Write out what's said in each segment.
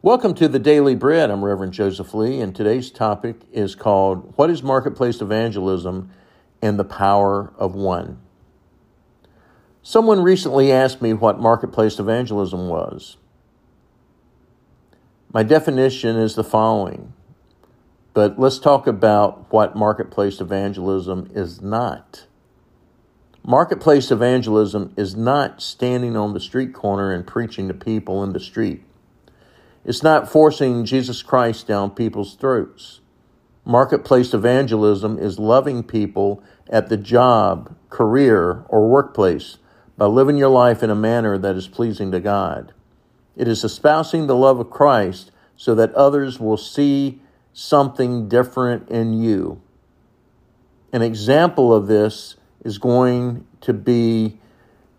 Welcome to the Daily Bread. I'm Reverend Joseph Lee, and today's topic is called What is Marketplace Evangelism and the Power of One? Someone recently asked me what marketplace evangelism was. My definition is the following, but let's talk about what marketplace evangelism is not. Marketplace evangelism is not standing on the street corner and preaching to people in the street. It's not forcing Jesus Christ down people's throats. Marketplace evangelism is loving people at the job, career, or workplace by living your life in a manner that is pleasing to God. It is espousing the love of Christ so that others will see something different in you. An example of this is going to be,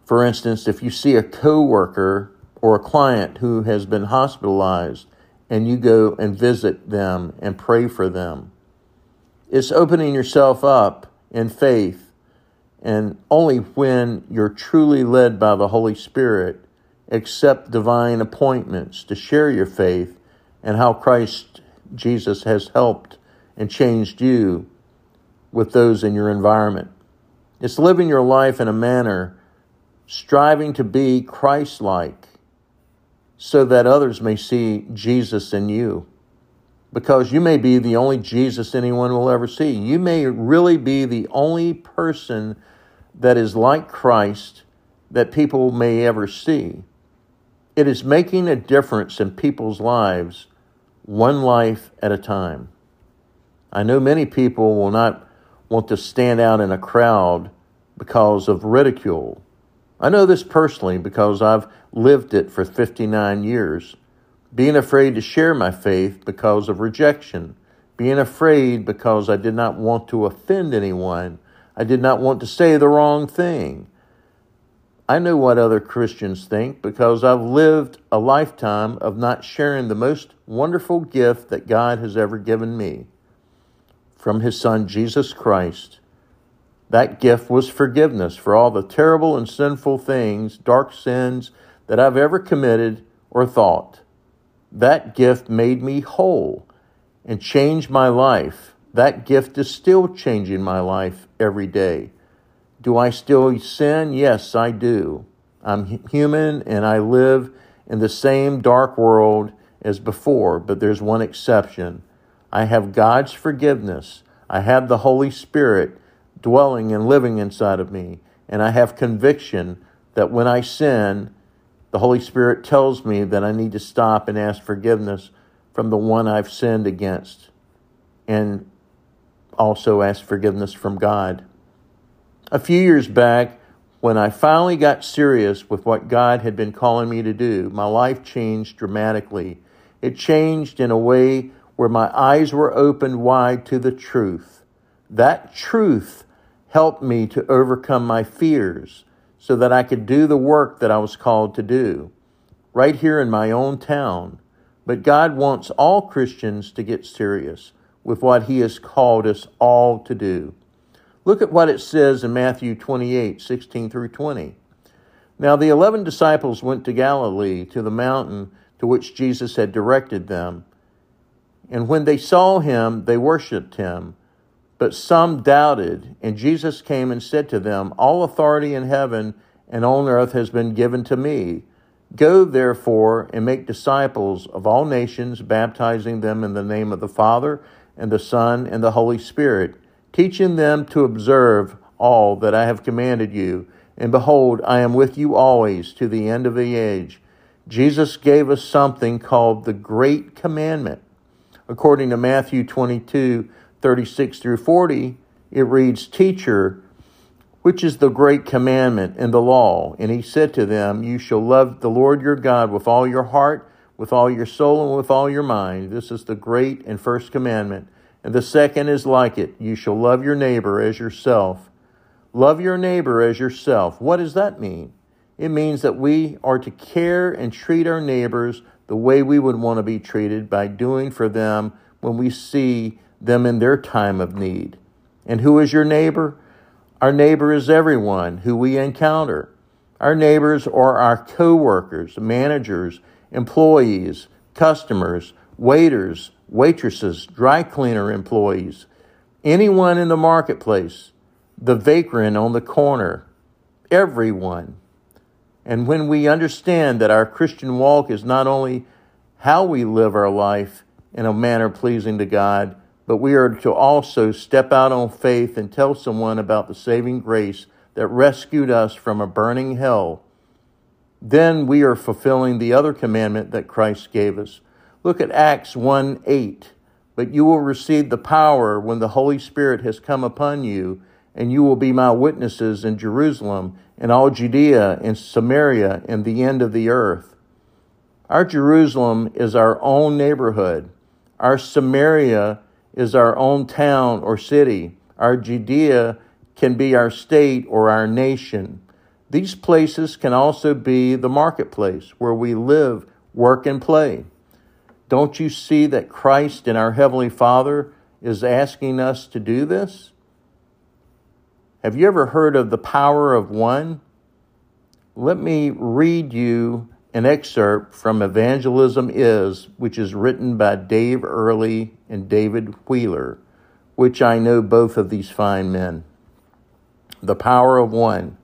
for instance, if you see a coworker or a client who has been hospitalized and you go and visit them and pray for them. It's opening yourself up in faith, and only when you're truly led by the Holy Spirit, accept divine appointments to share your faith and how Christ Jesus has helped and changed you with those in your environment. It's living your life in a manner striving to be Christ like so that others may see Jesus in you. Because you may be the only Jesus anyone will ever see. You may really be the only person that is like Christ that people may ever see. It is making a difference in people's lives, one life at a time. I know many people will not want to stand out in a crowd because of ridicule I know this personally because I've lived it for 59 years. Being afraid to share my faith because of rejection. Being afraid because I did not want to offend anyone. I did not want to say the wrong thing. I know what other Christians think because I've lived a lifetime of not sharing the most wonderful gift that God has ever given me from His Son, Jesus Christ. That gift was forgiveness for all the terrible and sinful things, dark sins that I've ever committed or thought. That gift made me whole and changed my life. That gift is still changing my life every day. Do I still sin? Yes, I do. I'm human and I live in the same dark world as before, but there's one exception. I have God's forgiveness. I have the Holy Spirit dwelling and living inside of me. And I have conviction that when I sin, the Holy Spirit tells me that I need to stop and ask forgiveness from the one I've sinned against and also ask forgiveness from God. A few years back, when I finally got serious with what God had been calling me to do, my life changed dramatically. It changed in a way where my eyes were opened wide to the truth. That truth helped me to overcome my fears so that I could do the work that I was called to do right here in my own town. But God wants all Christians to get serious with what He has called us all to do. Look at what it says in Matthew 28 16 through 20. Now the eleven disciples went to Galilee, to the mountain to which Jesus had directed them. And when they saw him, they worshipped him but some doubted, and Jesus came and said to them, All authority in heaven and on earth has been given to me. Go therefore and make disciples of all nations, baptizing them in the name of the Father and the Son and the Holy Spirit, teaching them to observe all that I have commanded you. And behold, I am with you always to the end of the age. Jesus gave us something called the Great Commandment. According to Matthew 22, 36 through 40, it reads, Teacher, which is the great commandment in the law? And he said to them, You shall love the Lord your God with all your heart, with all your soul, and with all your mind. This is the great and first commandment. And the second is like it You shall love your neighbor as yourself. Love your neighbor as yourself. What does that mean? It means that we are to care and treat our neighbors the way we would want to be treated by doing for them when we see them in their time of need. And who is your neighbor? Our neighbor is everyone who we encounter. Our neighbors are our co-workers, managers, employees, customers, waiters, waitresses, dry cleaner employees, anyone in the marketplace, the vagrant on the corner, everyone. And when we understand that our Christian walk is not only how we live our life in a manner pleasing to God, but we are to also step out on faith and tell someone about the saving grace that rescued us from a burning hell, then we are fulfilling the other commandment that Christ gave us. Look at Acts 1 8. But you will receive the power when the Holy Spirit has come upon you, and you will be my witnesses in Jerusalem and all Judea and Samaria and the end of the earth. Our Jerusalem is our own neighborhood. Our Samaria is our own town or city. Our Judea can be our state or our nation. These places can also be the marketplace where we live, work, and play. Don't you see that Christ and our Heavenly Father is asking us to do this? Have you ever heard of the power of one? Let me read you an excerpt from Evangelism Is, which is written by Dave Earley and David Wheeler, which I know both of these fine men. The power of one.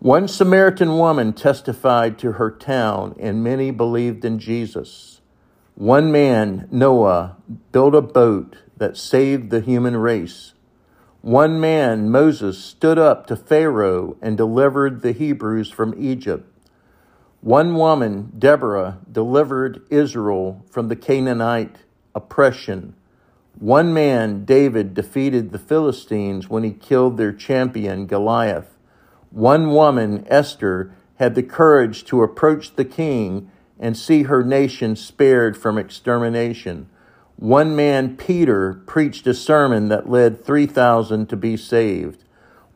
One Samaritan woman testified to her town, and many believed in Jesus. One man, Noah, built a boat that saved the human race. One man, Moses, stood up to Pharaoh and delivered the Hebrews from Egypt. One woman, Deborah, delivered Israel from the Canaanite oppression. One man, David, defeated the Philistines when he killed their champion, Goliath. One woman, Esther, had the courage to approach the king and see her nation spared from extermination. One man, Peter, preached a sermon that led 3,000 to be saved.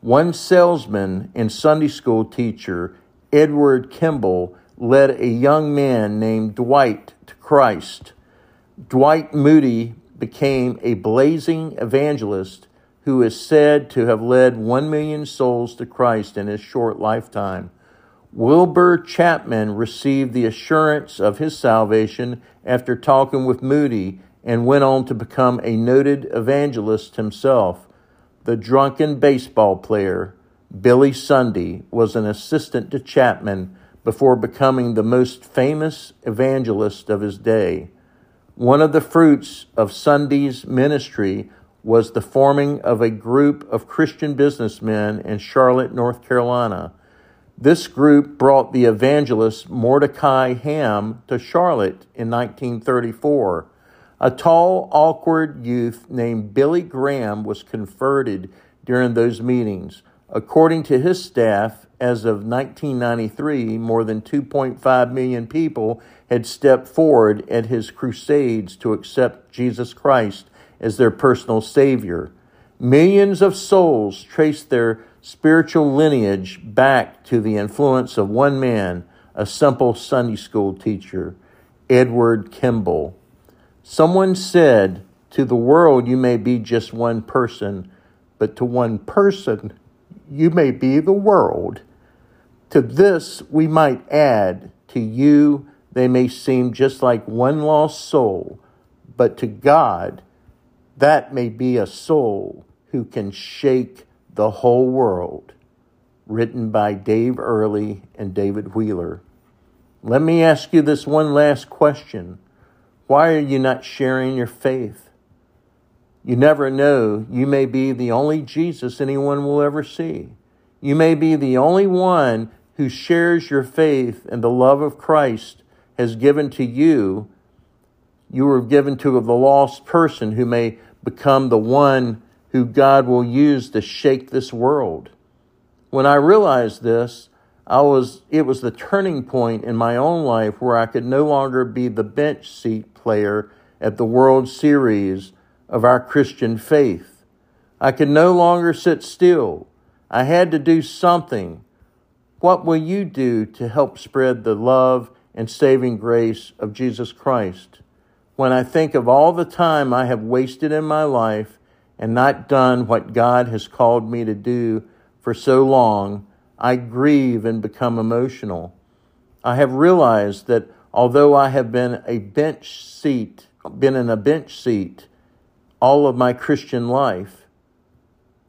One salesman and Sunday school teacher, Edward Kimball, led a young man named Dwight to Christ. Dwight Moody became a blazing evangelist who is said to have led 1 million souls to Christ in his short lifetime. Wilbur Chapman received the assurance of his salvation after talking with Moody and went on to become a noted evangelist himself. The drunken baseball player, Billy Sunday, was an assistant to Chapman before becoming the most famous evangelist of his day. One of the fruits of Sunday's ministry was the forming of a group of Christian businessmen in Charlotte, North Carolina. This group brought the evangelist Mordecai Ham to Charlotte in 1934. A tall, awkward youth named Billy Graham was converted during those meetings. According to his staff, as of 1993, more than 2.5 million people had stepped forward at his crusades to accept Jesus Christ as their personal Savior. Millions of souls traced their spiritual lineage back to the influence of one man, a simple Sunday school teacher, Edward Kimball. Someone said, To the world, you may be just one person, but to one person, you may be the world. To this, we might add, To you, they may seem just like one lost soul, but to God, that may be a soul who can shake the whole world. Written by Dave Earley and David Wheeler. Let me ask you this one last question. Why are you not sharing your faith? You never know. You may be the only Jesus anyone will ever see. You may be the only one who shares your faith and the love of Christ has given to you. You were given to the lost person who may become the one who God will use to shake this world. When I realized this, I was it was the turning point in my own life where I could no longer be the bench seat player at the World Series of our Christian faith. I could no longer sit still. I had to do something. What will you do to help spread the love and saving grace of Jesus Christ? When I think of all the time I have wasted in my life and not done what God has called me to do for so long, I grieve and become emotional. I have realized that Although I have been a bench seat, been in a bench seat all of my Christian life,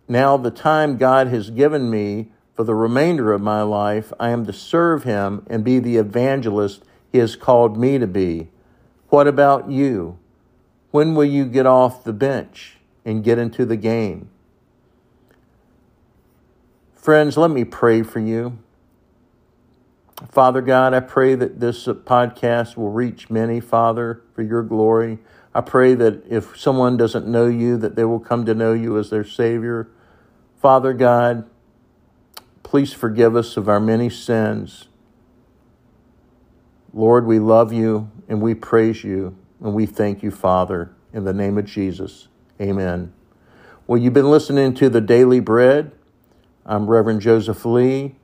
now the time God has given me for the remainder of my life, I am to serve Him and be the evangelist He has called me to be. What about you? When will you get off the bench and get into the game? Friends, let me pray for you. Father God, I pray that this podcast will reach many, Father, for your glory. I pray that if someone doesn't know you, that they will come to know you as their Savior. Father God, please forgive us of our many sins. Lord, we love you and we praise you and we thank you, Father, in the name of Jesus. Amen. Well, you've been listening to the Daily Bread. I'm Reverend Joseph Lee,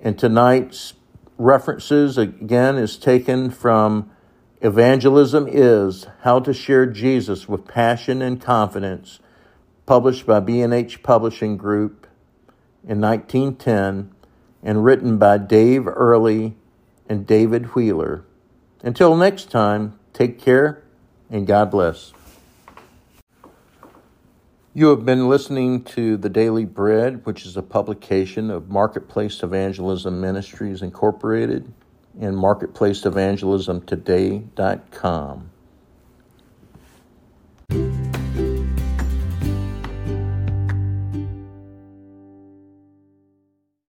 and tonight's references again is taken from Evangelism is How to Share Jesus with Passion and Confidence, published by B&H Publishing Group in 1910 and written by Dave Earley and David Wheeler. Until next time, take care and God bless. You have been listening to The Daily Bread, which is a publication of Marketplace Evangelism Ministries Incorporated and marketplaceevangelismtoday.com.